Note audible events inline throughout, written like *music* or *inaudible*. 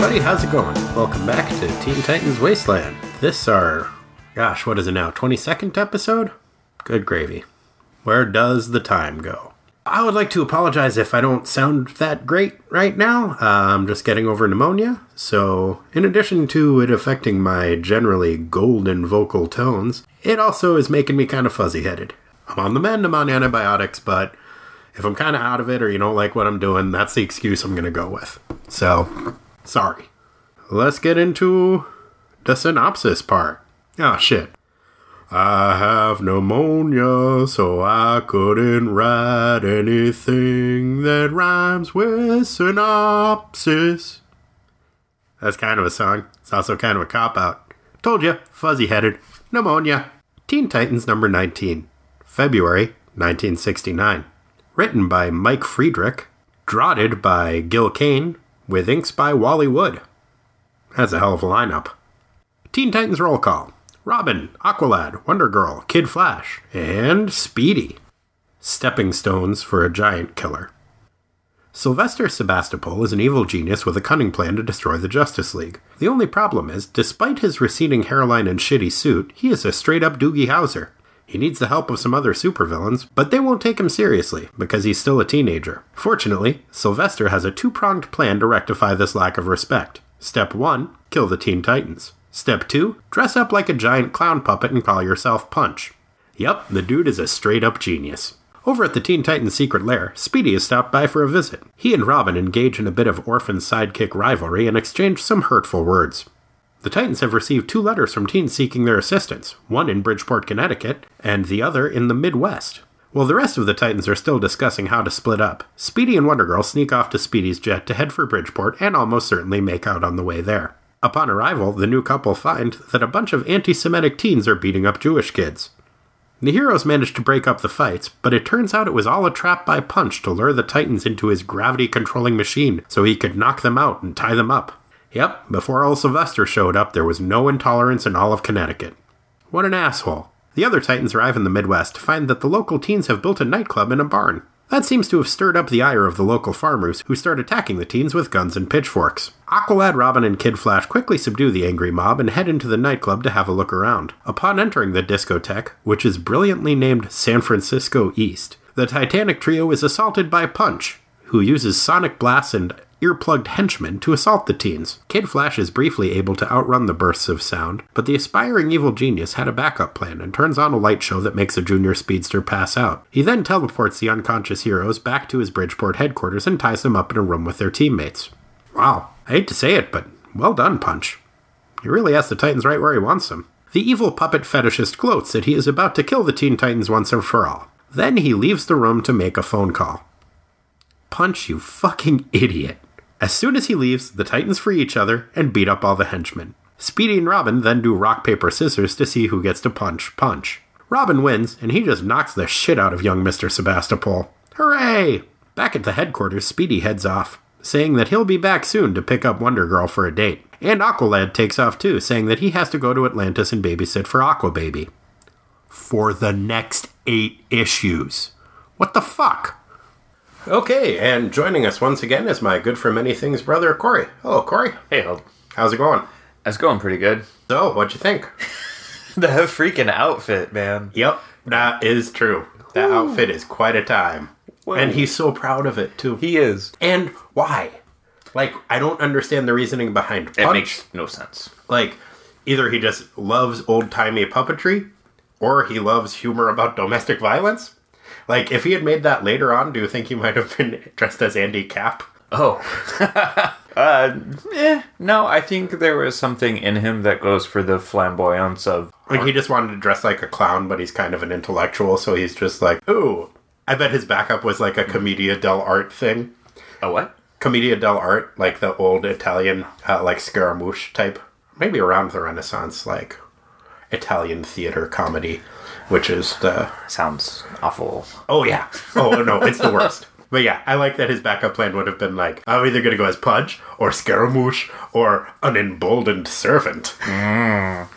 everybody, how's it going? Welcome back to Teen Titans Wasteland. This our, gosh, what is it now? 22nd episode? Good gravy. Where does the time go? I would like to apologize if I don't sound that great right now. Uh, I'm just getting over pneumonia, so in addition to it affecting my generally golden vocal tones, it also is making me kind of fuzzy headed. I'm on the mend, I'm on antibiotics, but if I'm kind of out of it or you don't like what I'm doing, that's the excuse I'm going to go with. So, sorry. Let's get into the synopsis part. Oh, shit. I have pneumonia, so I couldn't write anything that rhymes with synopsis. That's kind of a song. It's also kind of a cop out. Told you, fuzzy headed. Pneumonia. Teen Titans number 19. February 1969. Written by Mike Friedrich. Drotted by Gil Kane. With inks by Wally Wood. That's a hell of a lineup. Teen Titans roll call. Robin, Aqualad, Wonder Girl, Kid Flash, and Speedy. Stepping stones for a giant killer. Sylvester Sebastopol is an evil genius with a cunning plan to destroy the Justice League. The only problem is, despite his receding hairline and shitty suit, he is a straight up Doogie Howser. He needs the help of some other supervillains, but they won't take him seriously because he's still a teenager. Fortunately, Sylvester has a two pronged plan to rectify this lack of respect. Step 1 Kill the Teen Titans. Step 2 Dress up like a giant clown puppet and call yourself Punch. Yep, the dude is a straight up genius. Over at the Teen Titans secret lair, Speedy is stopped by for a visit. He and Robin engage in a bit of orphan sidekick rivalry and exchange some hurtful words. The Titans have received two letters from teens seeking their assistance, one in Bridgeport, Connecticut, and the other in the Midwest. While the rest of the Titans are still discussing how to split up, Speedy and Wonder Girl sneak off to Speedy's jet to head for Bridgeport and almost certainly make out on the way there. Upon arrival, the new couple find that a bunch of anti Semitic teens are beating up Jewish kids. The heroes manage to break up the fights, but it turns out it was all a trap by Punch to lure the Titans into his gravity controlling machine so he could knock them out and tie them up. Yep, before old Sylvester showed up, there was no intolerance in all of Connecticut. What an asshole. The other Titans arrive in the Midwest to find that the local teens have built a nightclub in a barn. That seems to have stirred up the ire of the local farmers, who start attacking the teens with guns and pitchforks. Aqualad, Robin, and Kid Flash quickly subdue the angry mob and head into the nightclub to have a look around. Upon entering the discotheque, which is brilliantly named San Francisco East, the Titanic trio is assaulted by Punch, who uses sonic blasts and earplugged henchmen to assault the teens. Kid Flash is briefly able to outrun the bursts of sound, but the aspiring evil genius had a backup plan and turns on a light show that makes a junior speedster pass out. He then teleports the unconscious heroes back to his Bridgeport headquarters and ties them up in a room with their teammates. Wow, I hate to say it, but well done, Punch. He really has the Titans right where he wants them. The evil puppet fetishist gloats that he is about to kill the Teen Titans once and for all. Then he leaves the room to make a phone call. Punch, you fucking idiot. As soon as he leaves, the Titans free each other and beat up all the henchmen. Speedy and Robin then do rock, paper, scissors to see who gets to punch Punch. Robin wins, and he just knocks the shit out of young Mr. Sebastopol. Hooray! Back at the headquarters, Speedy heads off, saying that he'll be back soon to pick up Wonder Girl for a date. And Aqualad takes off too, saying that he has to go to Atlantis and babysit for Aqua Baby. For the next eight issues. What the fuck? Okay, and joining us once again is my good for many things brother, Corey. Hello, Corey. Hey. How's it going? That's going pretty good. So, what'd you think? *laughs* the freaking outfit, man. Yep, that is true. That outfit is quite a time. And he's so proud of it, too. He is. and why? Like, I don't understand the reasoning behind It makes no sense. like, either he just loves old timey puppetry, or he loves humor about domestic violence. Like, if he had made that later on, do you think he might have been *laughs* dressed as Andy Capp? Oh. *laughs* uh, eh, no, I think there was something in him that goes for the flamboyance of. Like, he just wanted to dress like a clown, but he's kind of an intellectual, so he's just like, ooh. I bet his backup was like a Commedia dell'arte thing. A what? Commedia dell'arte, like the old Italian, uh, like Scaramouche type, maybe around the Renaissance, like Italian theater comedy, which is the Sounds awful. oh yeah, oh no, it's the worst. *laughs* But yeah, I like that his backup plan would have been like, I'm either gonna go as Pudge or Scaramouche or an emboldened servant. Mm.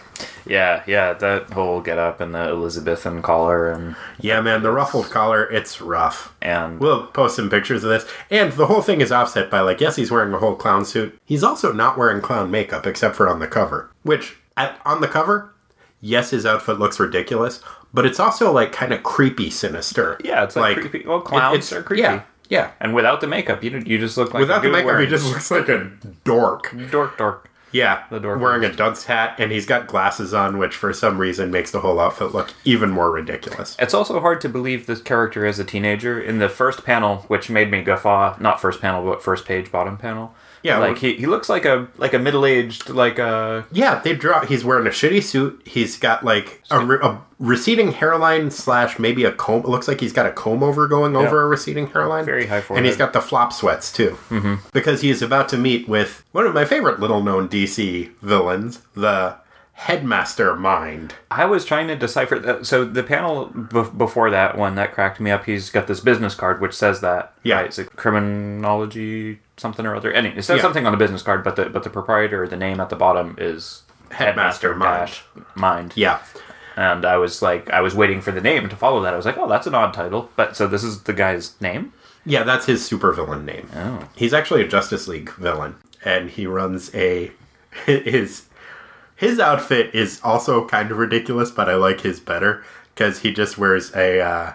Yeah, yeah, that whole get up and the Elizabethan collar and Yeah, man, the ruffled collar, it's rough. and We'll post some pictures of this. And the whole thing is offset by, like, yes, he's wearing a whole clown suit. He's also not wearing clown makeup, except for on the cover. Which, at, on the cover, yes, his outfit looks ridiculous, but it's also, like, kind of creepy sinister. yeah, it's like, creepy. Well, it- clowns it's- are creepy. Yeah, yeah. And without the makeup, you you just look like Without the makeup, he just looks like a dork. dork dork. Yeah, The dork wearing a dunce hat, and he's got glasses on, which for some reason makes the whole outfit look even more ridiculous. It's also hard to believe this character is a teenager. In the first panel, which made me guffaw, not first panel, but first page, bottom panel. Yeah, like he, he looks like a like a middle aged like a Yeah, they draw. He's wearing a shitty suit. He's got like a, a receding hairline slash maybe a comb. It looks like he's got a comb over going over a receding hairline. Very high forehead. And he's got the flop sweats too, mm-hmm. because he is about to meet with one of my favorite little known DC villains, the Headmaster Mind. I was trying to decipher that. So the panel b- before that one that cracked me up, he's got this business card which says that. Yeah. right? it's a criminology something or other. Anyway, it says Yeah. something on the business card, but the but the proprietor, the name at the bottom is Headmaster Mind. dash Mind. Yeah, And I was like, I was waiting for the name to follow that. I was like, oh, that's an odd title. But so this is the guy's name. yeah, that's his supervillain name. Oh. He's actually a Justice League villain, and he runs a *laughs* his his outfit is also kind of ridiculous, but I like his better because he just wears a uh,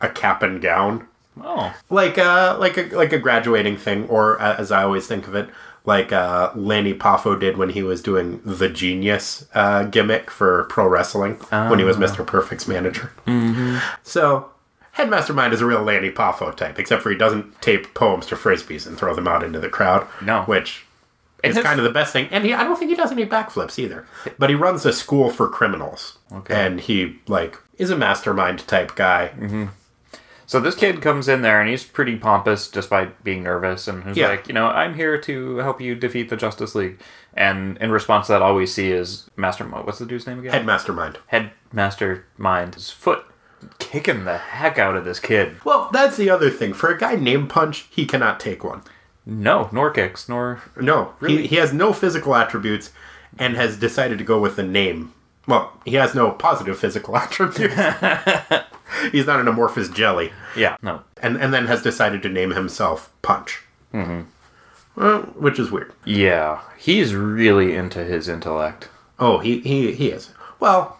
a cap and gown, Oh, like uh like a like a graduating thing, or uh, as I always think of it, like uh, Lanny Poffo did when he was doing the Genius uh, gimmick for pro wrestling when he was Mister Perfect's manager. Mm-hmm. So. Headmaster Mind is a real Lanny Poffo type, except for he doesn't tape poems to frisbees and throw them out into the crowd. No. which is kind of the best thing. And he, I don't think he does any backflips either. But he runs a school for criminals, Okay. and he like is a mastermind type guy. So this kid comes in there and he's pretty pompous despite being nervous and he's Yeah. like, you know, I'm here to help you defeat the Justice League. And in response to that, all we see is Master. What's the dude's name again? Headmaster Mind. Headmaster Mind. His foot kicking the heck out of this kid. Well, that's the other thing. For a guy named Punch, he cannot take one. No, nor kicks, nor No, Really? he, he has no physical attributes, and has decided to go with the name. Well, he has no positive physical *laughs* attributes. *laughs* *laughs* He's not an amorphous jelly. yeah, no. and and then has decided to name himself Punch. Mm-hmm. Well, which is weird. Yeah, he's really into his intellect. Oh, he he he is. Well,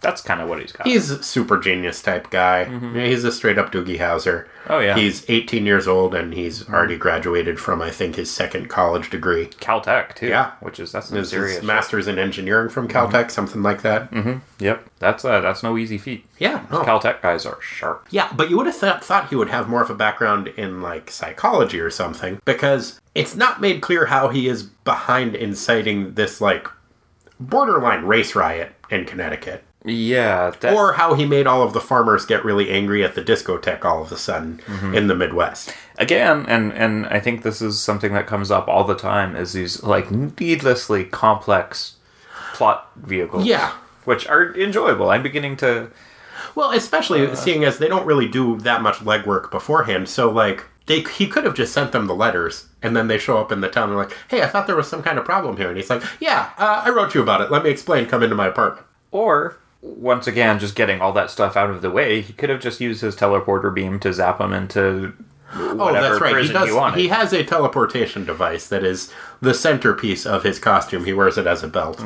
That's kind of what he's got. he's a super genius type guy. Mm-hmm. Yeah, he's a straight up Doogie Howser. Oh, yeah. He's 18 years old and he's mm-hmm. already graduated from I think his second college degree. Caltech too. Yeah. which is that's His, serious. his master's in engineering from mm-hmm. Caltech, something like that. yep, that's uh, that's no easy feat. Yeah, no. Caltech guys are sharp. Yeah, but you would have th- thought he would have more of a background in like psychology or something because it's not made clear how he is behind inciting this like borderline race riot in Connecticut. Yeah, that, Or how he made all of the farmers get really angry at the discotheque all of a sudden in the Midwest. again and and i think this is something that comes up all the time is these like needlessly complex plot vehicles Yeah. which are enjoyable i'm beginning to Well, especially seeing as they don't really do that much legwork beforehand. So, like, they he could have just sent them the letters, and then they show up in the town and they're like, "Hey, I thought there was some kind of problem here," and he's like, "Yeah, uh, I wrote you about it. Let me explain. Come into my apartment." or once again just getting all that stuff out of the way he could have just used his teleporter beam to zap him into Oh, that's right. He does. he He has a teleportation device that is the centerpiece of his costume. He wears it as a belt.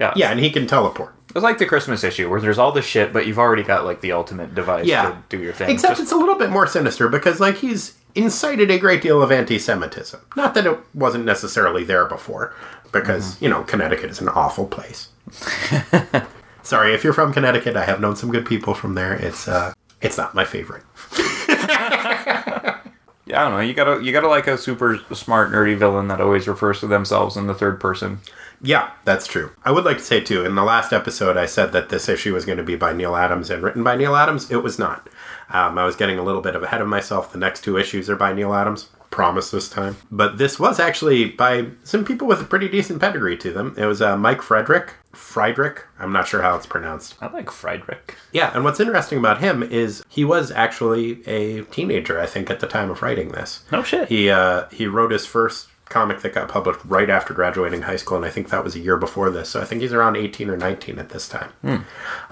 yeah Yeah, and he can teleport. it's like the christmas issue where there's all this shit but you've already got like the ultimate device Yeah, to do your thing Except Just- it's a little bit more sinister because, like, he's incited a great deal of anti-Semitism. Not that it wasn't necessarily there before, because Mm-hmm. you know Connecticut is an awful place. *laughs* Sorry, if you're from Connecticut, I have known some good people from there. It's uh, it's not my favorite. *laughs* yeah, I don't know. You gotta you gotta like a super smart nerdy villain that always refers to themselves in the third person. Yeah, that's true. I would like to say too, in the last episode, I said that this issue was going to be by Neil Adams and written by Neil Adams. It was not. Um, I was getting a little bit of ahead of myself. The next two issues are by Neil Adams. Promise this time. But this was actually by some people with a pretty decent pedigree to them. It was uh, Mike Frederick. Friedrich. I'm not sure how it's pronounced. I like Friedrich. Yeah, and what's interesting about him is he was actually a teenager, I think, at the time of writing this. No shit. He uh, he wrote his first comic that got published right after graduating high school, and I think that was a year before this. So I think he's around 18 or 19 at this time,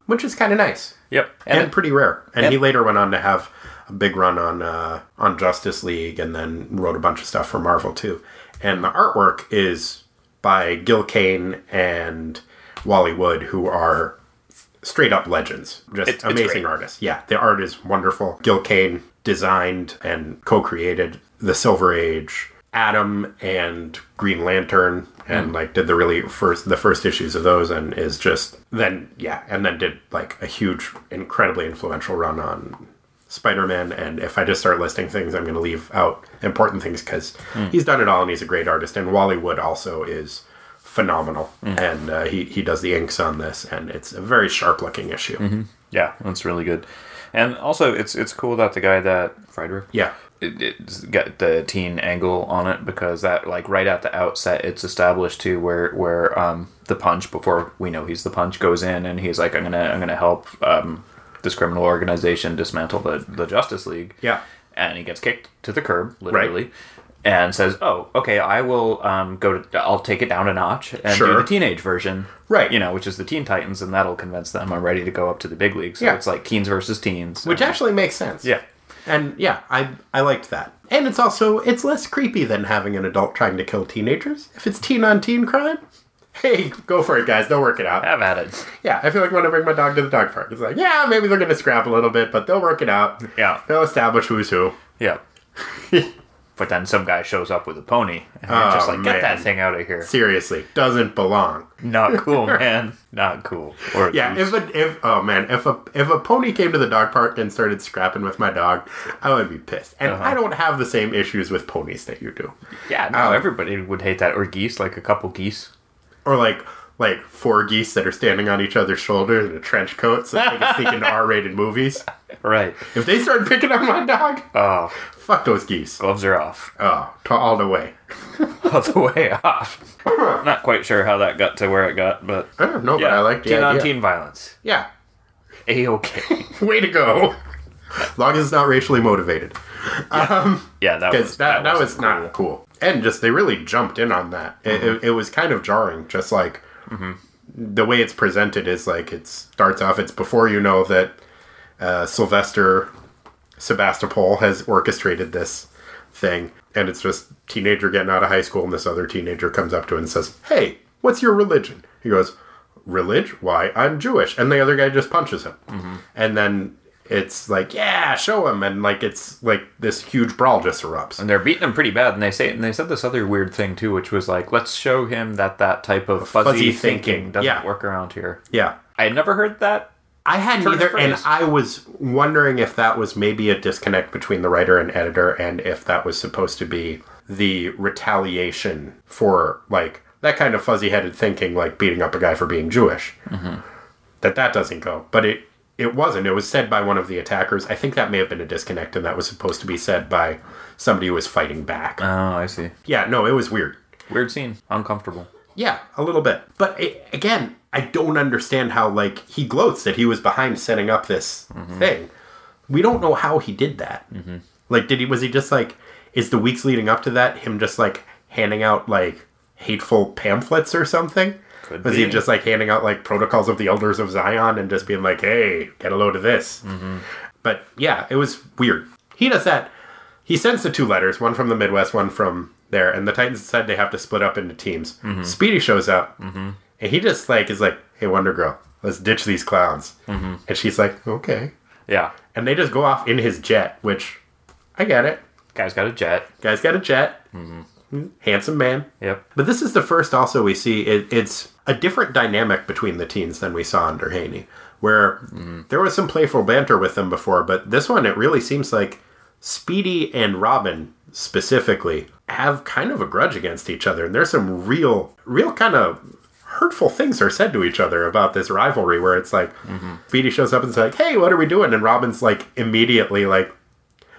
which is kind of nice Yep. and, And, pretty rare. And, he later went on to have a big run on uh, on Justice League, and then wrote a bunch of stuff for Marvel too. And the artwork is by Gil Kane and Wally Wood, who are straight up legends, just It's- it's amazing great. artists. Yeah, the art is wonderful. Gil Kane designed and co-created the Silver Age, Atom and Green Lantern, and like did the really first the first issues of those, and is just then yeah, and then did like a huge, incredibly influential run on Spider-Man. And if I just start listing things, I'm going to leave out important things because he's done it all, and he's a great artist. And Wally Wood also is phenomenal, and uh, he he does the inks on this, and it's a very sharp looking issue. yeah, that's really good. And also, it's it's cool that the guy that Friedrich Yeah. it, it's got the teen angle on it because that like right at the outset it's established too where where um the punch before we know he's the punch goes in and he's like I'm gonna I'm gonna help um this criminal organization dismantle the the Justice League Yeah. and he gets kicked to the curb literally and says oh okay I will um go to I'll take it down a notch and do the teenage version Right. you know which is the Teen Titans and that'll convince them I'm ready to go up to the big leagues so Yeah. it's like teens versus teens Which And- actually makes sense. yeah And yeah, I I liked that. And it's also it's less creepy than having an adult trying to kill teenagers. If it's teen on teen crime, hey, go for it, guys. They'll work it out. Have at it Yeah, I feel like when I bring my dog to the dog park, it's like, yeah, maybe they're gonna scrap a little bit, but they'll work it out. Yeah. They'll establish who's who. Yeah. *laughs* but then some guy shows up with a pony, and you're just Oh, like, get that thing out of here. Seriously, doesn't belong. Not cool, *laughs* man. Not cool. Or Yeah, if a if oh man, if a if a pony came to the dog park and started scrapping with my dog, I would be pissed. And Uh-huh. I don't have the same issues with ponies that you do. yeah, no, Um, everybody would hate that. Or geese, like a couple geese. Or like like four geese that are standing on each other's shoulders in a trench coat so they can sneak into *laughs* R-rated movies. Right. If they start picking on my dog, Oh, fuck those geese. gloves are off. Oh, to all the way. *laughs* All the way off. *laughs* Not quite sure how that got to where it got, but I don't know, but I like the teen on idea. teen violence. Yeah, A okay. way to go. Long as it's not racially motivated, Yeah, um, that was that, that, was not cool. And just they really jumped in on that. It, it, mm-hmm. it was kind of jarring. Just like mm-hmm. the way it's presented is like it starts off. It's before you know that uh, Sylvester Sebastopol has orchestrated this thing, and it's just teenager getting out of high school, and this other teenager comes up to him and says, "Hey, what's your religion?" He goes, "Religion? Why? I'm Jewish." And the other guy just punches him, mm-hmm. and then it's like, "Yeah, show him," and like it's like this huge brawl just erupts. And they're beating him pretty bad, and they say and they said this other weird thing too, which was like, let's show him that that type of fuzzy, Fuzzy thinking, thinking, doesn't yeah. work around here. Yeah, I had never heard that. I hadn't either, and. I was wondering if that was maybe a disconnect between the writer and editor, and if that was supposed to be the retaliation for like that kind of fuzzy-headed thinking, like beating up a guy for being Jewish. Mm-hmm. That that doesn't go, but it it wasn't. It was said by one of the attackers. I think that may have been a disconnect, and that was supposed to be said by somebody who was fighting back. Oh, I see. yeah, no, it was weird. Weird scene. Uncomfortable. Yeah, a little bit. But a again, I don't understand how like he gloats that he was behind setting up this mm-hmm. thing. We don't know how he did that. Mm-hmm. Like, did he was he just like is the weeks leading up to that him just like handing out like hateful pamphlets or something? Could was he just like handing out like protocols of the elders of Zion and just being like, "Hey, get a load of this"? Mm-hmm. But yeah, it was weird. He does that. He sends the two letters, one from the Midwest, one from there, and the Titans said they have to split up into teams. Mm-hmm. Speedy shows up, mm-hmm. and he just like is like, "Hey, Wonder Girl, let's ditch these clowns," and she's like, "Okay," Yeah. and they just go off in his jet, which I get it. Guy's got a jet. Guy's got a jet, handsome man. Yep. But this is the first also we see it, it's a different dynamic between the teens than we saw under Haney, where mm. there was some playful banter with them before, but this one it really seems like Speedy and Robin specifically have kind of a grudge against each other, and there's some real, real kind of hurtful things are said to each other about this rivalry where it's like mm-hmm. Speedy shows up and is like, "Hey, what are we doing?" and Robin's like immediately like,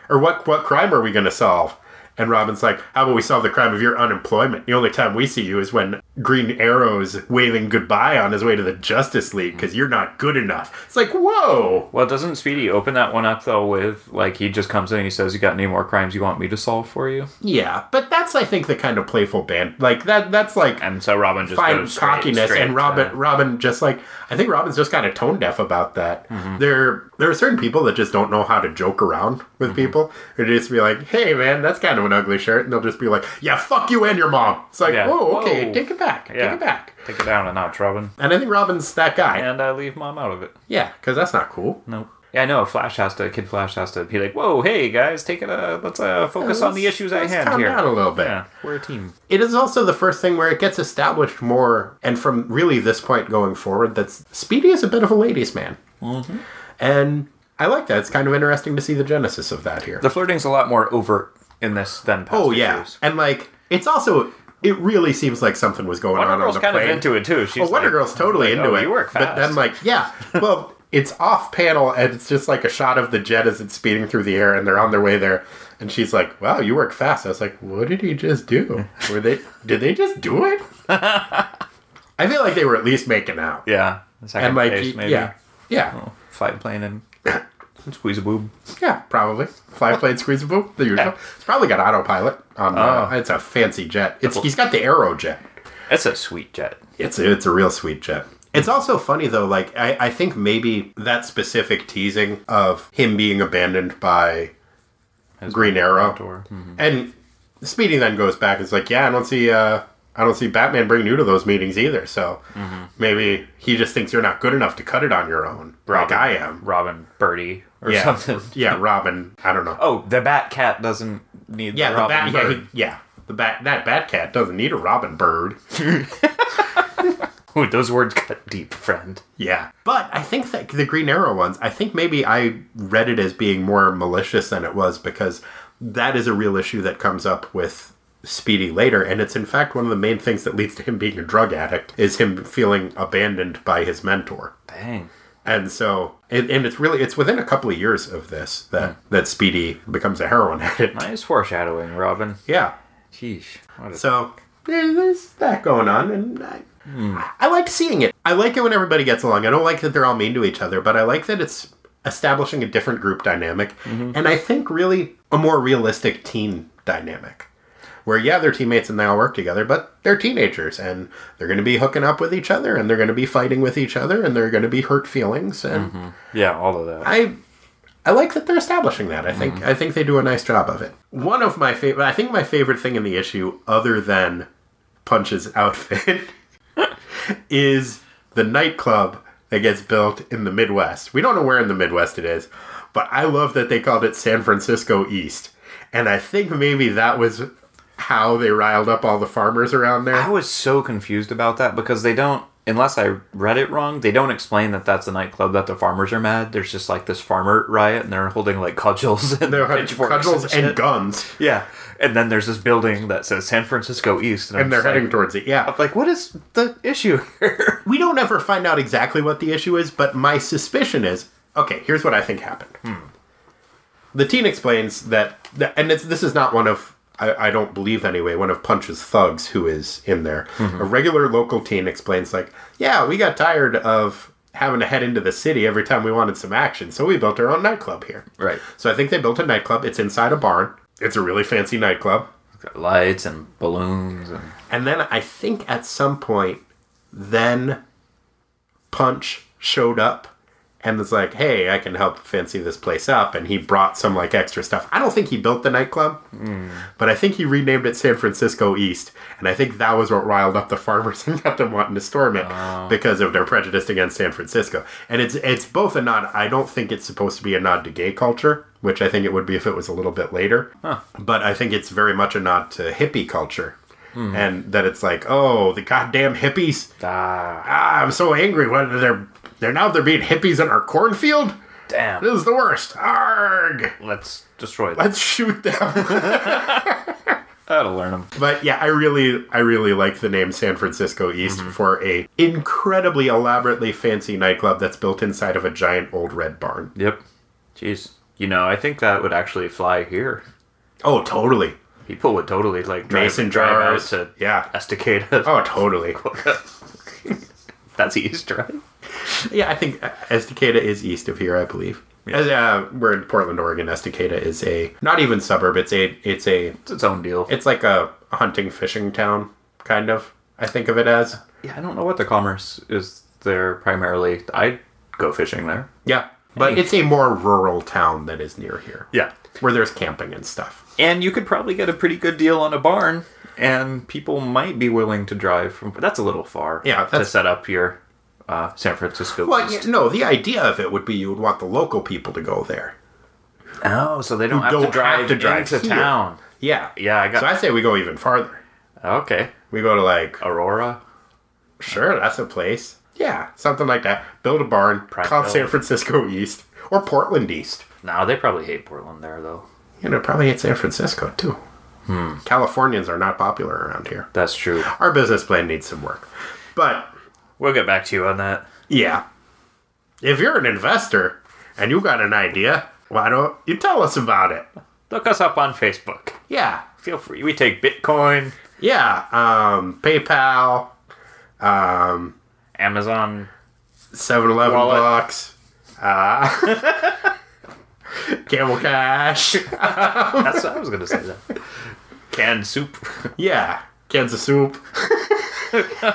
"Or what what crime are we going to solve?" And Robin's like, "How about we solve the crime of your unemployment? The only time we see you is when Green Arrow's waving goodbye on his way to the Justice League because you're not good enough. It's like, whoa. Well, doesn't Speedy open that one up though with like he just comes in and he says, "You got any more crimes you want me to solve for you?" Yeah, but that's I think the kind of playful band like that. That's like And so Robin just fine straight- cockiness, straight and Robin Robin just like I think Robin's just kind of tone deaf about that. Mm-hmm. There there are certain people that just don't know how to joke around with Mm-hmm. people. They just be like, "Hey man, that's kind of an ugly shirt," and they'll just be like, "Yeah, fuck you and your mom." It's like, Yeah. "Oh, okay, Whoa. take it back, Yeah. take it back." take it down a notch, Robin, And I think Robin's that guy. and uh, leave mom out of it. Yeah, because that's not cool. No. Yeah, I know. Flash has to. Kid Flash has to be like, "Whoa, hey guys, take it. Uh, let's uh, focus on the Let's- issues at let's hand calm here." down a little bit. Yeah, we're a team. It is also the first thing where it gets established more, and from really this point going forward, that Speedy is a bit of a ladies' man. Mm-hmm. And I like that. It's kind of interesting to see the genesis of that here. The flirting's a lot more overt in this than past oh, yeah. issues. And, like, it's also, it really seems like something was going Wonder on Girl's on the kind plane. of into it too. She's Well, Wonder like, Girl's totally like, into "Oh, it. You work fast. But then, like, yeah. *laughs* Well, it's off panel, and it's just like a shot of the jet as it's speeding through the air, and they're on their way there. And she's like, "Wow, you work fast." I was like, "What did he just do? Were they? Did they just do it?" *laughs* I feel like they were at least making out, yeah, second and like, maybe. yeah, yeah, fight plane and *laughs* squeeze a boob. yeah, probably five blade *laughs* squeeze a boob. The usual. It's probably got autopilot on. Uh, Oh. it's a fancy jet. It's he's got the Arrow jet. It's a sweet jet. It's a, it's a real sweet jet. It's also funny though, like I, I think maybe that specific teasing of him being abandoned by His Green Arrow. Mhm. and Speedy then goes back. and is like, yeah, I don't see, uh, I don't see Batman bringing you to those meetings either. So mm-hmm. maybe he just thinks you're not good enough to cut it on your own, like I am. Robin Birdie or Yeah, something. *laughs* yeah, Robin. I don't know. Oh, the Bat Cat doesn't need yeah, the the Robin bat. Yeah, Bird. he- yeah, the bat. That Batcat doesn't need a Robin bird. *laughs* *laughs* Ooh, those words cut deep, friend. Yeah. But I think that the Green Arrow ones, I think maybe I read it as being more malicious than it was because that is a real issue that comes up with Speedy later. And it's in fact one of the main things that leads to him being a drug addict is him feeling abandoned by his mentor. Dang. And so, and, and it's really, it's within a couple of years of this that, hmm. that Speedy becomes a heroin *laughs* addict. Nice foreshadowing, Robin. Yeah. Sheesh. So there- there's that going on, and hmm. I, I like seeing it. I like it when everybody gets along. I don't like that they're all mean to each other, but I like that it's establishing a different group dynamic, mm-hmm. and I think really a more realistic teen dynamic. Where yeah, they're teammates and they all work together, but they're teenagers and they're going to be hooking up with each other and they're going to be fighting with each other and they're going to be hurt feelings and yeah, all of that. I I like that they're establishing that. I think Mm-hmm. I think they do a nice job of it. One of my favorite I think my favorite thing in the issue other than Punch's outfit *laughs* is the nightclub that gets built in the Midwest. We don't know where in the Midwest it is, but I love that they called it San Francisco East. And I think maybe that was how they riled up all the farmers around there. I was so confused about that because they don't, unless I read it wrong, they don't explain that that's a nightclub that the farmers are mad. There's just like this farmer riot and they're holding like cudgels and pitchforks cudgels and, and guns, Yeah. And then there's this building that says San Francisco East. I'm and they're just like- heading towards it. Yeah, I'm like, what is the issue here? *laughs* we don't ever find out exactly what the issue is, but my suspicion is okay. Here's what I think happened. Hmm. The teen explains that, that and it's, this is not one of I, I don't believe anyway one of Punch's thugs who is in there. Mm-hmm. A regular local teen explains like, yeah, we got tired of having to head into the city every time we wanted some action, so we built our own nightclub here. Right. So I think they built a nightclub. It's inside a barn. It's a really fancy nightclub. Got lights and balloons and And then I think at some point, then Punch showed up and was like, "Hey, I can help fancy this place up." And he brought some like extra stuff. I don't think he built the nightclub, but I think he renamed it San Francisco East. And I think that was what riled up the farmers *laughs* and got them wanting to storm it oh. because of their prejudice against San Francisco. And it's it's both a nod. I don't think it's supposed to be a nod to gay culture, which I think it would be if it was a little bit later. But I think it's very much a nod to hippie culture. And that it's like, oh, the goddamn hippies! ah, Ah, I'm so angry. What they're they're now they're being hippies in our cornfield. damn. This is the worst. Arg! Let's destroy that. Let's shoot them. *laughs* That'll learn them. but yeah, I really I really like the name San Francisco East for a incredibly elaborately fancy nightclub that's built inside of a giant old red barn. Yep. Jeez. You know, I think that would actually fly here. Oh, totally. People would totally like drive, Mason drive jars. out to Yeah. Estacada. Oh, totally. *laughs* That's east, right? Yeah, I think Estacada is east of here, I believe. As, uh, we're in Portland, Oregon. Estacada is a not even suburb. It's a it's a It's its own deal. it's like a hunting fishing town, kind of. I think of it as. yeah, I don't know what the commerce is there primarily. I go fishing there. Yeah, but it's a more rural town that is near here, Yeah. where there's camping and stuff. And you could probably get a pretty good deal on a barn, and people might be willing to drive from. But that's a little far. Yeah, to that's- set up your uh, San Francisco. Well, yeah, no, the idea of it would be you would want the local people to go there. Oh, so they don't, have, don't to drive have to drive into here. town. Yeah, Yeah, I got. So I say we go even farther. okay, We go to like, Aurora. sure, that's a place. Yeah, something like that. Build a barn, call Prineville. San Francisco East or Portland East. No, they probably hate Portland there though. You know, probably hate San Francisco too. Californians are not popular around here. That's true. Our business plan needs some work. But We'll get back to you on that. yeah, if you're an investor and you got an idea, why don't you tell us about it? Look us up on Facebook. Yeah, Feel free. We take Bitcoin, yeah. Um, PayPal, um, Amazon. 7-Eleven Wallet. bucks, uh, Camel Cash. *laughs* That's what I was gonna say that. Canned soup. *laughs* Yeah, cans of soup. *laughs*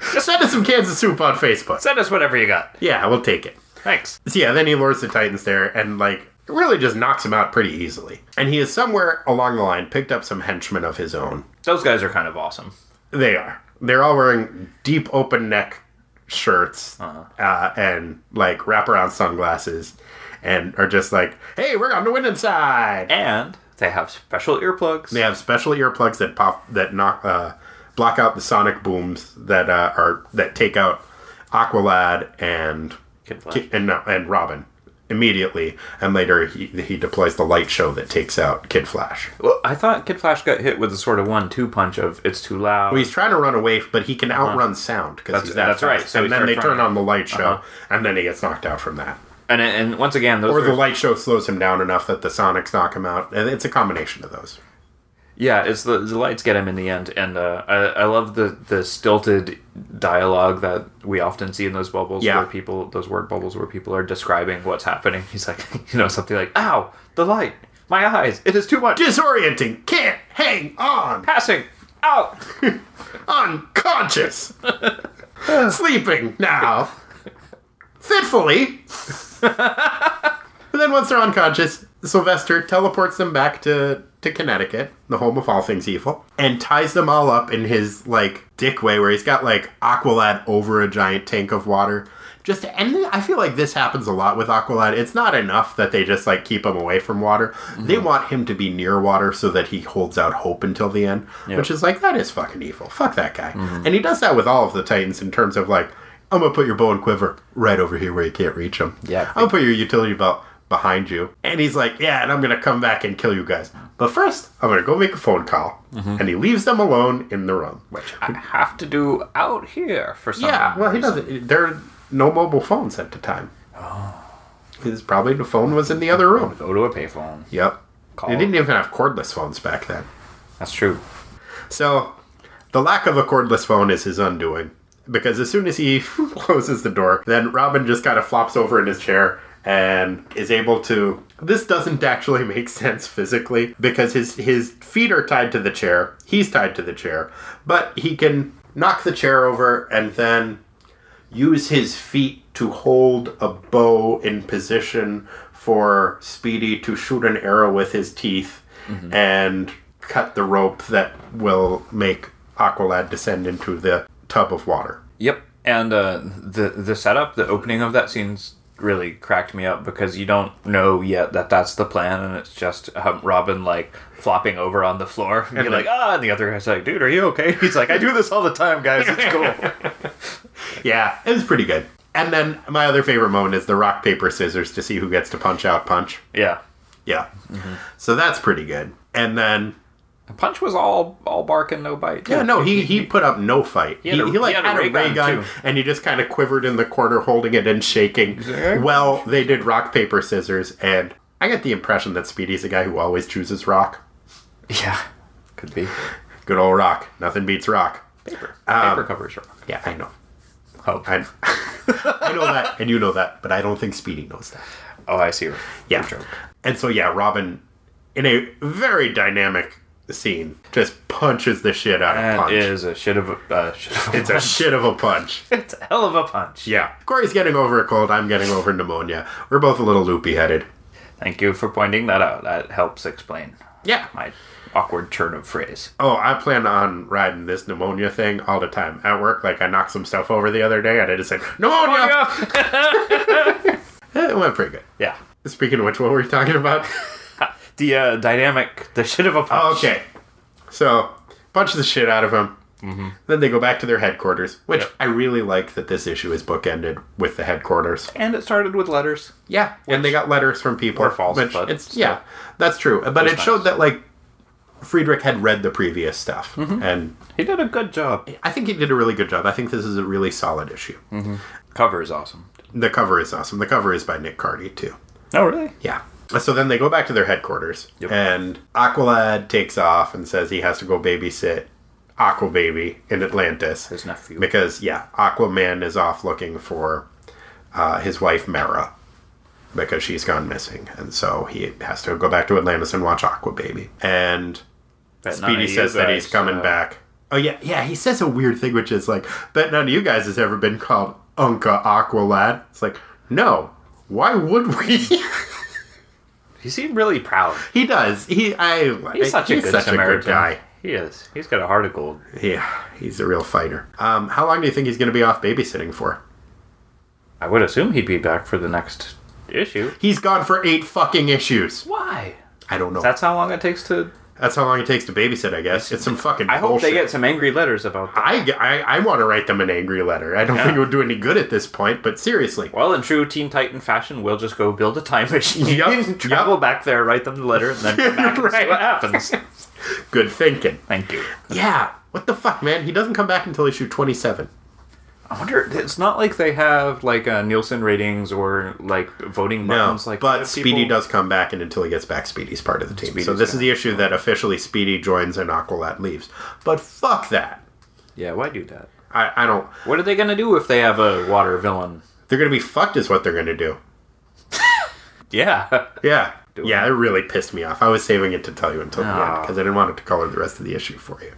Send us some cans of soup on Facebook. Send us whatever you got. Yeah, we'll take it. Thanks. So yeah, then he lures the Titans there and like really just knocks him out pretty easily. And he is somewhere along the line picked up some henchmen of his own. Those guys are kind of awesome. They are. They're all wearing deep open neck shirts uh and like wraparound sunglasses and are just like, hey, we're on the winning side. And they have special earplugs. They have special earplugs that pop that knock uh, block out the sonic booms that uh, are that take out Aqualad and Kid Flash. Ki- and no, and Robin immediately, and later he he deploys the light show that takes out Kid Flash. Well, I thought Kid Flash got hit with a sort of one-two punch of it's too loud. Well, he's trying to run away, but he can outrun sound because Uh-huh. That's- he's that that's right. So and then they turn on the light show, Uh-huh. and then he gets knocked out from that. and and once again, those Or the light show slows him down enough that the sonics knock him out. And it's a combination of those. Yeah, it's the the lights get him in the end, and uh, I I love the the stilted dialogue that we often see in those bubbles Yeah. where people those word bubbles where people are describing what's happening. *laughs* He's like, *laughs* you know, something like, "Ow, the light, my eyes, it is too much, Disorienting, can't hang on, passing out." *laughs* unconscious, sleeping now, fitfully. and then once they're unconscious, Sylvester teleports them back to to Connecticut, the home of all things evil, and ties them all up in his like dick way, where he's got like Aqualad over a giant tank of water. Just and I feel like this happens a lot with Aqualad. It's not enough that they just like keep him away from water. They mhm. want him to be near water so that he holds out hope until the end, which is like that is fucking evil. Fuck that guy. Mhm. And he does that with all of the Titans in terms of like, I'm gonna put your bow and quiver right over here where you can't reach them. Yeah. I'm gonna put your utility belt behind you. And he's like, yeah, and I'm gonna come back and kill you guys. But first, I'm gonna go make a phone call. Mm-hmm. And he leaves them alone in the room. Which I have to do out here for some. yeah, well, he doesn't. There are no mobile phones at the time. Oh. Because probably the phone was in the other room. Go to a payphone. Yep. Call. They didn't even have cordless phones back then. That's true. So, the lack of a cordless phone is his undoing. Because as soon as he *laughs* closes the door, then Robin just kind of flops over in his chair and is able to. This doesn't actually make sense physically because his his feet are tied to the chair. He's tied to the chair, but he can knock the chair over and then use his feet to hold a bow in position for Speedy to shoot an arrow with his teeth and cut the rope that will make Aqualad descend into the tub of water. Yep. And uh, the the setup, the opening of that scene's really cracked me up because you don't know yet that that's the plan, and it's just um, Robin like flopping over on the floor, and, And you're like- like, ah, and the other guy's like, dude, are you okay? *laughs* He's like, I do this all the time, guys. It's cool. *laughs* Yeah, it was pretty good. And then my other favorite moment is the rock, paper, scissors to see who gets to punch out punch. yeah. Yeah. So that's pretty good. And then Punch was all all bark and no bite. Yeah, no, he he put up no fight. He, had a- he, like he had a had a ray ray gun, gun, and he just kind of quivered in the corner, holding it and shaking. like, Well, they did rock paper scissors, and I get the impression that Speedy's a guy who always chooses rock. Yeah. Could be Good old rock. Nothing beats rock. paper. Um, paper covers rock. Yeah, I know. Oh, I, *laughs* I know that, and you know that, but I don't think Speedy knows that. oh, I see. Yeah. Good. And so, yeah, Robin, in a very dynamic scene, just punches the shit out of Punch. is a shit of a. Uh, *laughs* shit of a it's a shit of a punch. *laughs* it's a hell of a punch. Yeah. Corey's getting over a cold. I'm getting over pneumonia. We're both a little loopy headed. Thank you for pointing that out. That helps explain Yeah. my awkward turn of phrase. Oh, I plan on riding this pneumonia thing all the time at work. Like I knocked some stuff over the other day, and I just said pneumonia. Eh, *laughs* It went pretty good. yeah. Speaking of which, what were we talking about? The uh, dynamic, the shit of a punch. Oh, okay. So, punch the shit out of him. Then they go back to their headquarters, which Yep. I really like that this issue is bookended with the headquarters. And it started with letters. Yeah, and they got letters from people. Or false, which but it's still. yeah, that's true. But was it showed that like Friedrich had read the previous stuff, Mm-hmm. and He did a good job. I think he did a really good job. I think this is a really solid issue. Cover is awesome. The cover is awesome. The cover is by Nick Cardy too. Oh, really? Yeah. So then they go back to their headquarters, Yep. and Aqualad takes off and says he has to go babysit Aqua Baby in Atlantis. His nephew. Because, yeah, Aquaman is off looking for uh, his wife, Mera, because she's gone missing. And so he has to go back to Atlantis and watch Aqua Baby. And Speedy says that guys, he's coming uh, back. Oh, yeah, yeah, he says a weird thing, which is like, bet none of you guys has ever been called Unca Aqualad. It's like, no. Why would we? *laughs* He seemed really proud. he does. He, I, He's such a good such Samaritan. guy. He is. He's got a heart of gold. Yeah, he's a real fighter. Um, how long do you think he's going to be off babysitting for? I would assume he'd be back for the next issue. He's gone for eight fucking issues. Why? I don't know. That's how long it takes to. That's how long it takes to babysit, I guess. It's some fucking I hope bullshit. they get some angry letters about that. I, I, I want to write them an angry letter. I don't Yeah. think it would do any good at this point, but seriously. Well, in true Teen Titan fashion, we'll just go build a time machine, Yup, *laughs* travel yup. back there, write them the letter, and then come back and *laughs* see what happens. Good thinking. Thank you. Yeah. What the fuck, man? He doesn't come back until issue 27. I wonder. It's not like they have like uh, Nielsen ratings or like voting No, buttons. like but Speedy people. does come back, and until he gets back, Speedy's part of the team. so this is the issue that officially Speedy joins and Aqualad leaves. But fuck that. Yeah, why do that? I, I don't. What are they gonna do if they have a water villain? They're gonna be fucked, is what they're gonna do. *laughs* Yeah. Yeah. Do yeah, it. it really pissed me off. I was saving it to tell you until the end because I didn't want it to color the rest of the issue for you.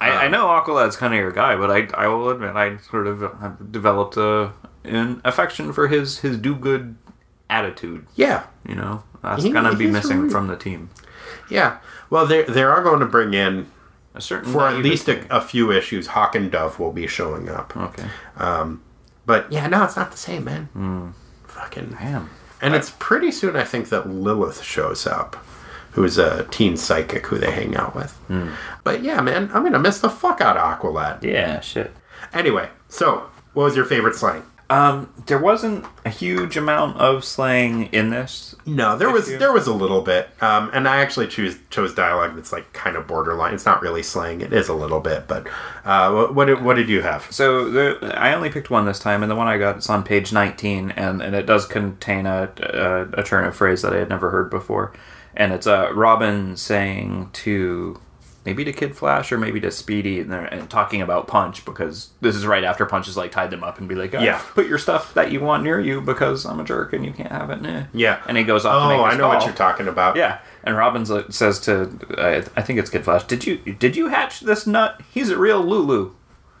I, I know Aqualad's kind of your guy, but I I will admit I sort of have developed a an affection for his his do good attitude. Yeah, You know, that's He- gonna be missing really- from the team. yeah. Well, they they are going to bring in A certain for at least a, a few issues. Hawk and Dove will be showing up, okay. but yeah, no, it's not the same, man. Hmm. Fucking, Damn. and it's pretty soon. I think that Lilith shows up, who's a teen psychic who they hang out with. Hmm. But yeah, man, I'm gonna miss the fuck out of Aqualad. Yeah. Shit. Anyway, so what was your favorite slang? Um, there wasn't a huge amount of slang in this. No, there was there was a little bit, um, and I actually choose chose dialogue that's like kind of borderline. It's not really slang; it is a little bit. But uh, what what did, what did you have? So the I only picked one this time, and the one I got is on page nineteen, and, and it does contain a, a a turn of phrase that I had never heard before, and it's uh, Robin saying to maybe to Kid Flash or maybe to Speedy, and, they're, and talking about Punch because this is right after Punch has like tied them up and be like, "Uh, Yeah. put your stuff that you want near you because I'm a jerk and you can't have it." Nah. Yeah. and he goes off. Oh, I know what you're talking about. Yeah, and Robin's like, says to I, I think it's Kid Flash. Did you did you hatch this nut? He's a real Lulu.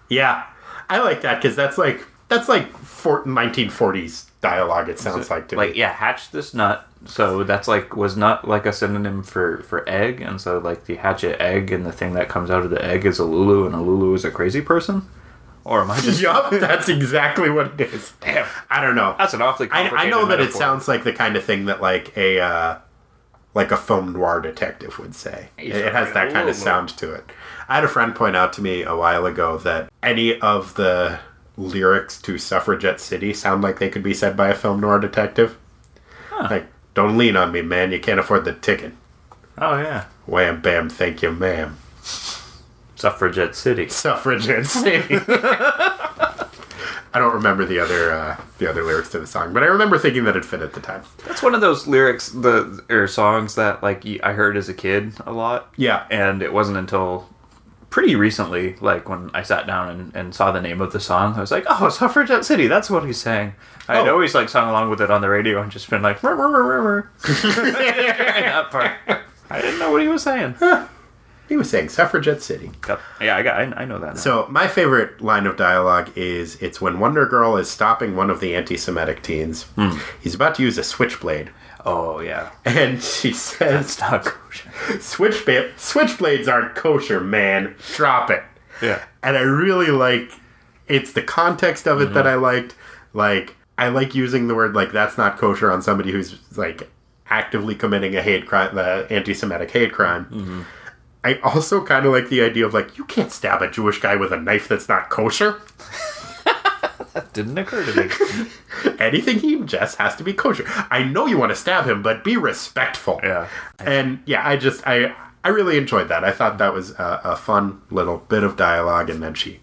yeah, I like that because that's like that's like 1940s dialogue. It sounds like to me. like me. yeah hatch this nut so that's like was not like a synonym for for egg and so like the hatch an egg and the thing that comes out of the egg is a lulu and a lulu is a crazy person or am i just *laughs* yup, that's exactly what it is. damn I don't know. that's an awfully I, I complicated know that it sounds like the kind of thing that like a uh, like a film noir detective would say. It, He's it has that kind of sound to it. I had a friend point out to me a while ago that any of the lyrics to Suffragette City sound like they could be said by a film noir detective. Like, don't lean on me, man. You can't afford the ticket. oh yeah Wham, bam, thank you, ma'am. suffragette city Suffragette City. I *laughs* *laughs* I don't remember the other uh, the other lyrics to the song, but I remember thinking that it fit at the time. That's one of those lyrics, the or songs that like I heard as a kid a lot. Yeah. and it wasn't until pretty recently, like when I sat down and, and saw the name of the song, I was like, "Oh, Suffragette City, that's what he's saying." I had Oh. always like sung along with it on the radio and just been like, "Rrr, rrr, rrr, rrr." *laughs* *laughs* that part. I didn't know what he was saying. He was saying Suffragette City. Yeah, I got, I, I know that. Now. So my favorite line of dialogue is it's when Wonder Girl is stopping one of the anti-Semitic teens. Hmm. He's about to use a switchblade, oh yeah, and she says, it's not kosher. "Switchblade, switchblades aren't kosher, man. Drop it." Yeah, and I really like it's the context of it that mm-hmm. I liked. Like I like using the word like that's not kosher on somebody who's like actively committing a hate crime, the anti-Semitic hate crime. Mm-hmm. I also kind of like the idea of like you can't stab a Jewish guy with a knife that's not kosher. *laughs* that didn't occur to me. *laughs* Anything he ingests has to be kosher. I know you want to stab him, but be respectful. Yeah. And yeah, I just I I really enjoyed that. I thought that was a, a fun little bit of dialogue, and then she,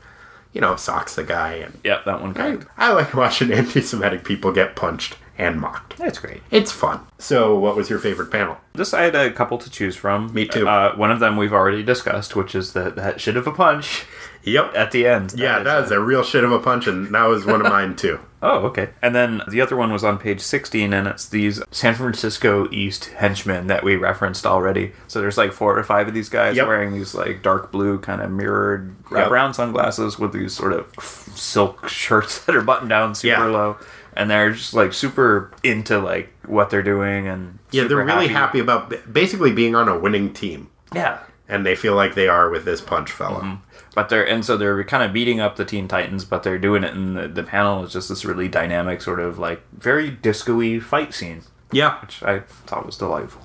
you know, socks the guy, and yeah, that one. I, I like watching *laughs* anti-Semitic people get punched and mocked. That's great. It's fun. So, what was your favorite panel? This I had a couple to choose from. Me too. Uh, one of them we've already discussed, which is the, that shit of a punch *laughs* Yep. at the end. Yeah, that was a real shit of a punch, and that was one of mine too. *laughs* Oh, okay. And then the other one was on page 16, and it's these San Francisco East henchmen that we referenced already. So there's like four or five of these guys Yep. wearing these like dark blue kind of mirrored Yep. brown sunglasses with these sort of silk shirts *laughs* that are buttoned down super Yeah. low. And they're just like super into like what they're doing and Yeah, they're really happy about basically being on a winning team, Yeah. and they feel like they are with this punch fella. But they're and so they're kind of beating up the Teen Titans, but they're doing it in the, the panel is just this really dynamic sort of like very disco-y fight scene, Yeah, which I thought was delightful.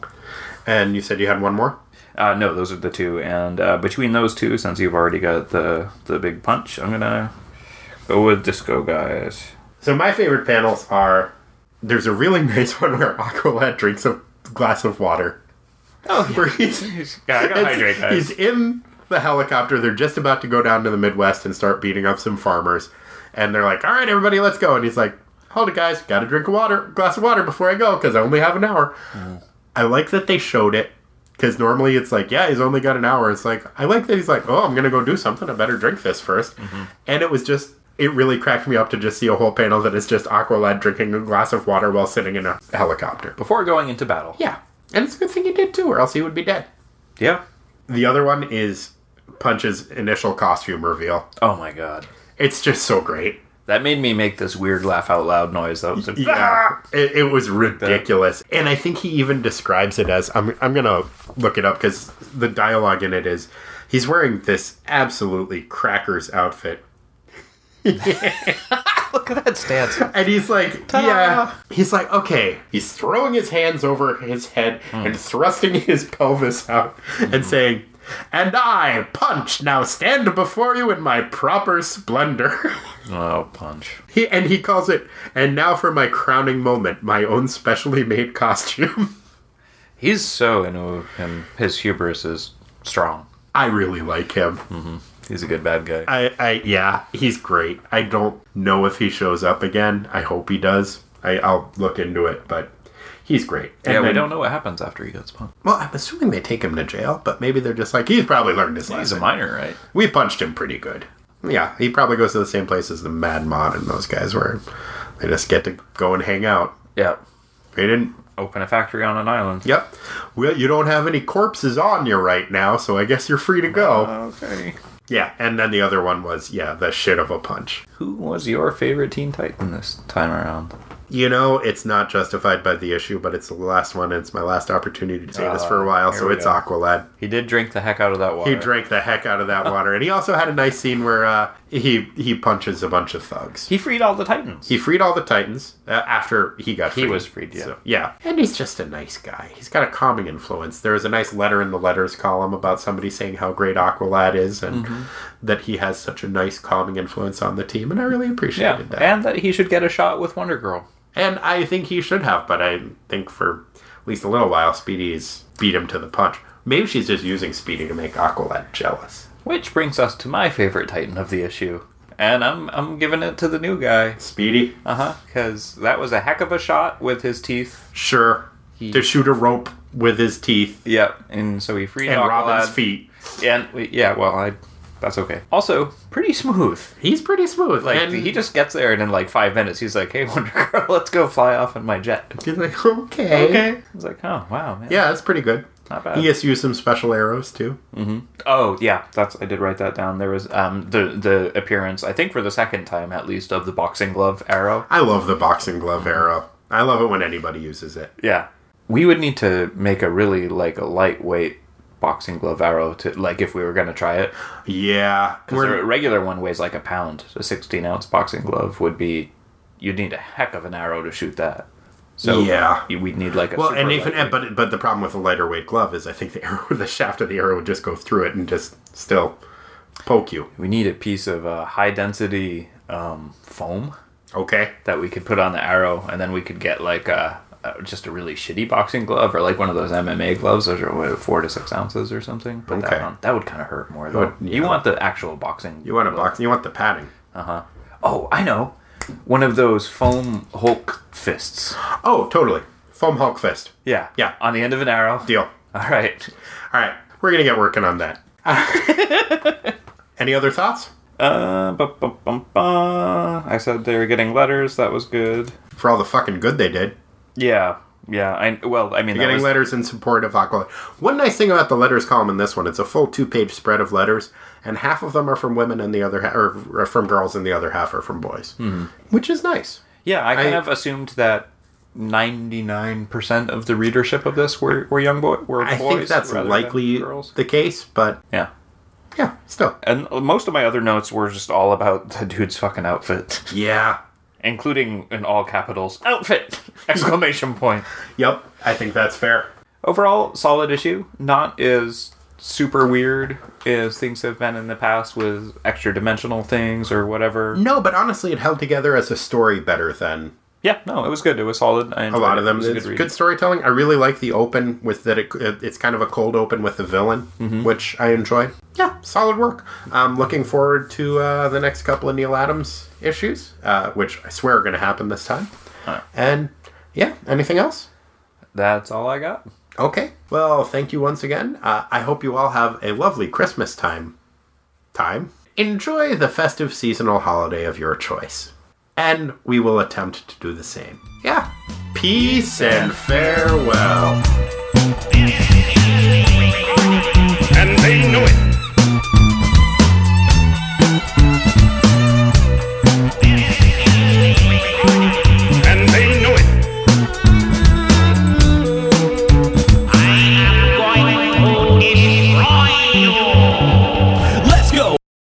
and you said you had one more. Uh, no, those are the two, and uh, between those two, since you've already got the the big punch, I'm gonna go with Disco Guys. So my favorite panels are there's a really *laughs* nice one where Aqualad drinks a glass of water. Oh, Where he's *laughs* yeah, I gotta It's- hydrate guys. He's in the helicopter. They're just about to go down to the Midwest and start beating up some farmers. And they're like, all right, everybody, let's go. And he's like, hold it, guys. Got to drink a water, glass of water before I go because I only have an hour. Mm. I like that they showed it because normally it's like, yeah, he's only got an hour. It's like, I like that he's like, oh, I'm going to go do something. I better drink this 1st mm-hmm. And it was just, it really cracked me up to just see a whole panel that is just Aqualad drinking a glass of water while sitting in a helicopter. Before going into battle. Yeah. And it's a good thing he did too, or else he would be dead. Yeah. The other one is Punch's initial costume reveal. Oh my god. It's just so great. That made me make this weird laugh out loud noise. That was like, Yeah, ah! it, it was ridiculous, and I think he even describes it as I'm. I'm gonna look it up because the dialogue in it is he's wearing this absolutely crackers outfit, *laughs* Look at that stance. and he's like, yeah, he's like, okay, he's throwing his hands over his head hmm. and thrusting *laughs* his pelvis out and hmm. saying. And I, Punch, now stand before you in my proper splendor. *laughs* Oh, punch. He and he calls it. And now for my crowning moment, my own specially made costume. He's so into him. His hubris is strong. I really like him. Mm-hmm. He's a good bad guy. I, I, yeah, he's great. I don't know if he shows up again. I hope he does. I, I'll look into it, but he's great. And yeah, we then- don't know what happens after he gets punched. Well, I'm assuming they take him to jail, but maybe they're just like he's probably learned his lesson. He's a minor, right? We punched him pretty good. Yeah, he probably goes to the same place as the Mad Mod and those guys, where they just get to go and hang out. Yeah. They didn't Open a factory on an island. Yep. Well, you don't have any corpses on you right now, so I guess you're free to go. Okay. Yeah, and then the other one was, yeah, the shit of a punch. Who was your favorite Teen Titan this time around? You know, it's not justified by the issue, but it's the last one, and it's my last opportunity to say this for a while, Ah, so it's go. Aqualad. He did drink the heck out of that water. He drank the heck out of that water, and he also had a nice scene where uh, he he punches a bunch of thugs. He freed all the Titans. He freed all the Titans uh, after he got He freed. was freed, yeah. So, yeah. And he's just a nice guy. He's got a calming influence. There was a nice letter in the letters column about somebody saying how great Aqualad is and Mm-hmm. that he has such a nice calming influence on the team, and I really yeah, appreciated that. and that he should get a shot with Wonder Girl. And I think he should have, but I think for at least a little while, Speedy's beat him to the punch. Maybe she's just using Speedy to make Aqualad jealous. Which brings us to my favorite Titan of the issue, and I'm I'm giving it to the new guy. Speedy. Uh huh. Because that was a heck of a shot with his teeth. Sure. He- to shoot a rope with his teeth Yep. And so he freed and. Robin's feet. And yeah, well, I that's okay. Also, pretty smooth. He's pretty smooth. Like and he just gets there, and in like five minutes, he's like, "Hey, *laughs* Wonder Girl, let's go fly off in my jet." he's like, okay. Okay. He's like, "Oh wow, man, Yeah, that's pretty good. Not bad." He gets to use some special arrows too. Oh yeah, that's I did write that down. There was um the the appearance, I think for the second time at least, of the boxing glove arrow. I love the boxing glove arrow. I love it when anybody uses it. Yeah, we would need to make a really like a lightweight boxing glove arrow to like if we were gonna try it. Yeah. Because a regular one weighs like a pound. A sixteen ounce boxing glove would be you'd need a heck of an arrow to shoot that. So Yeah. we'd need like a well, and even lightweight- but but the problem with a lighter weight glove is I think the *laughs* arrow, the shaft of the arrow would just go through it and just still poke you. we need a piece of uh, high density um, foam Okay. that we could put on the arrow, and then we could get like a, a just a really shitty boxing glove or like one of those MMA gloves. Those are what, four to six ounces or something. Put Okay. that on. That would kind of hurt more though. Would- You want the actual boxing. You want a glove. box? You want the padding? Uh huh. Oh, I know. One of those foam Hulk fists. Oh, totally. Foam Hulk fist. Yeah. Yeah. On the end of an arrow. Deal. All right. All right, we're gonna get working on that. *laughs* Any other thoughts Uh, bu- bu- bum- I said they were getting letters. That was good. for all the fucking good they did? Yeah. Yeah. I well, I mean, Getting was, letters in support of Aqua. One nice thing about the letters column in this one, it's a full two-page spread of letters, and half of them are from women, and the other half or, from girls, and the other half are from boys, mm-hmm. which is nice. Yeah, I kind I- of assumed that ninety nine percent of the readership of this were, were young boy were I boys. I think that's likely the case, but Yeah, yeah, still, and most of my other notes were just all about the dude's fucking outfit, yeah, including in all capitals outfit *laughs* exclamation point. yep. I think that's fair. Overall, solid issue. Not as super weird as things have been in the past with extra dimensional things or whatever. No, but honestly, it held together as a story better than Yeah, no, it was good. It was solid. I a lot it. of them. It was It's read. good storytelling. I really like the open with that. It, it's kind of a cold open with the villain, Mm-hmm. which I enjoy. Yeah, solid work. I'm looking forward to uh, the next couple of Neal Adams issues, uh, which I swear are going to happen this time. And yeah, anything else? That's all I got. Okay. Well, thank you once again. Uh, I hope you all have a lovely Christmas time. Time? Enjoy the festive seasonal holiday of your choice. And we will attempt to do the same. Yeah. Peace and farewell. And they know it.